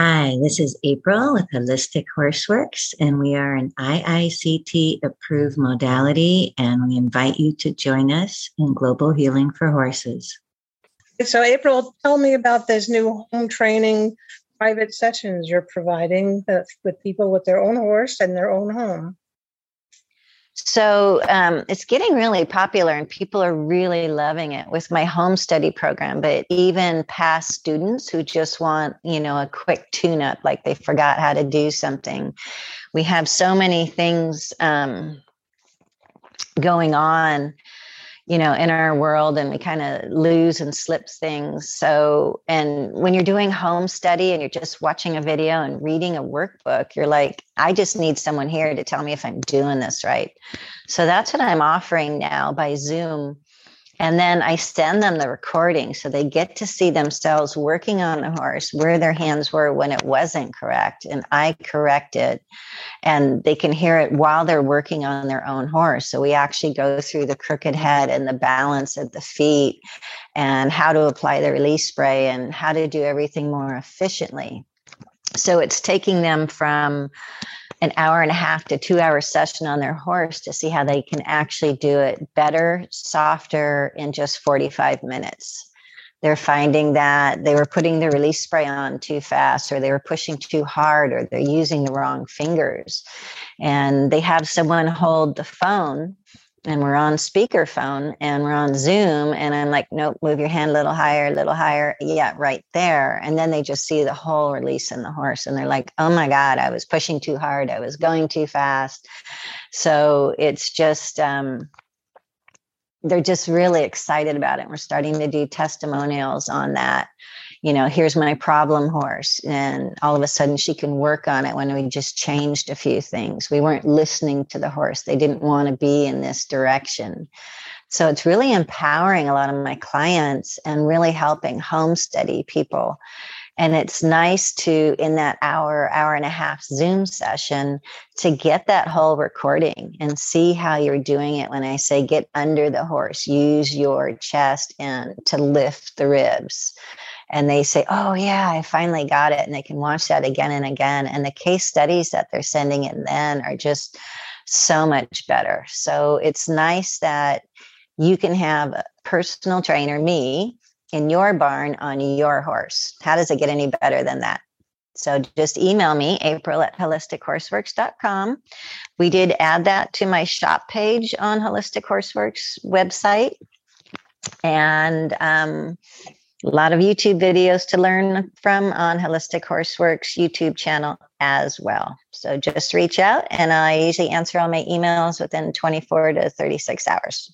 Hi, this is April with Holistic Horseworks, and we are an IICT approved modality, and we invite you to join us in Global Healing for Horses. So, April, tell me about this new home training private sessions you're providing uh, with people with their own horse and their own home. So um, it's getting really popular and people are really loving it with my home study program. But even past students who just want, you know, a quick tune up, like they forgot how to do something. We have so many things um, going on you know in our world and we kind of lose and slips things. So and when you're doing home study and you're just watching a video and reading a workbook you're like i just need someone here to tell me if i'm doing this right. So that's what i'm offering now by zoom and then I send them the recording so they get to see themselves working on the horse, where their hands were when it wasn't correct. And I correct it. And they can hear it while they're working on their own horse. So we actually go through the crooked head and the balance of the feet and how to apply the release spray and how to do everything more efficiently. So it's taking them from an hour and a half to two hour session on their horse to see how they can actually do it better, softer in just 45 minutes. They're finding that they were putting the release spray on too fast, or they were pushing too hard, or they're using the wrong fingers. And they have someone hold the phone and we're on speakerphone and we're on Zoom. And I'm like, nope, move your hand a little higher, a little higher. Yeah, right there. And then they just see the whole release in the horse and they're like, oh my God, I was pushing too hard. I was going too fast. So it's just, um, they're just really excited about it. We're starting to do testimonials on that you know, here's my problem horse. And all of a sudden she can work on it when we just changed a few things. We weren't listening to the horse. They didn't want to be in this direction. So it's really empowering a lot of my clients and really helping home study people. And it's nice to, in that hour, hour and a half Zoom session, to get that whole recording and see how you're doing it. When I say get under the horse, use your chest and to lift the ribs and they say, Oh, yeah, I finally got it. And they can watch that again and again. And the case studies that they're sending in then are just so much better. So it's nice that you can have a personal trainer, me, in your barn on your horse. How does it get any better than that? So just email me, april at holistichorseworks.com. We did add that to my shop page on Holistic Horseworks website. And um, a lot of YouTube videos to learn from on Holistic Horseworks YouTube channel as well. So just reach out and I usually answer all my emails within 24 to 36 hours.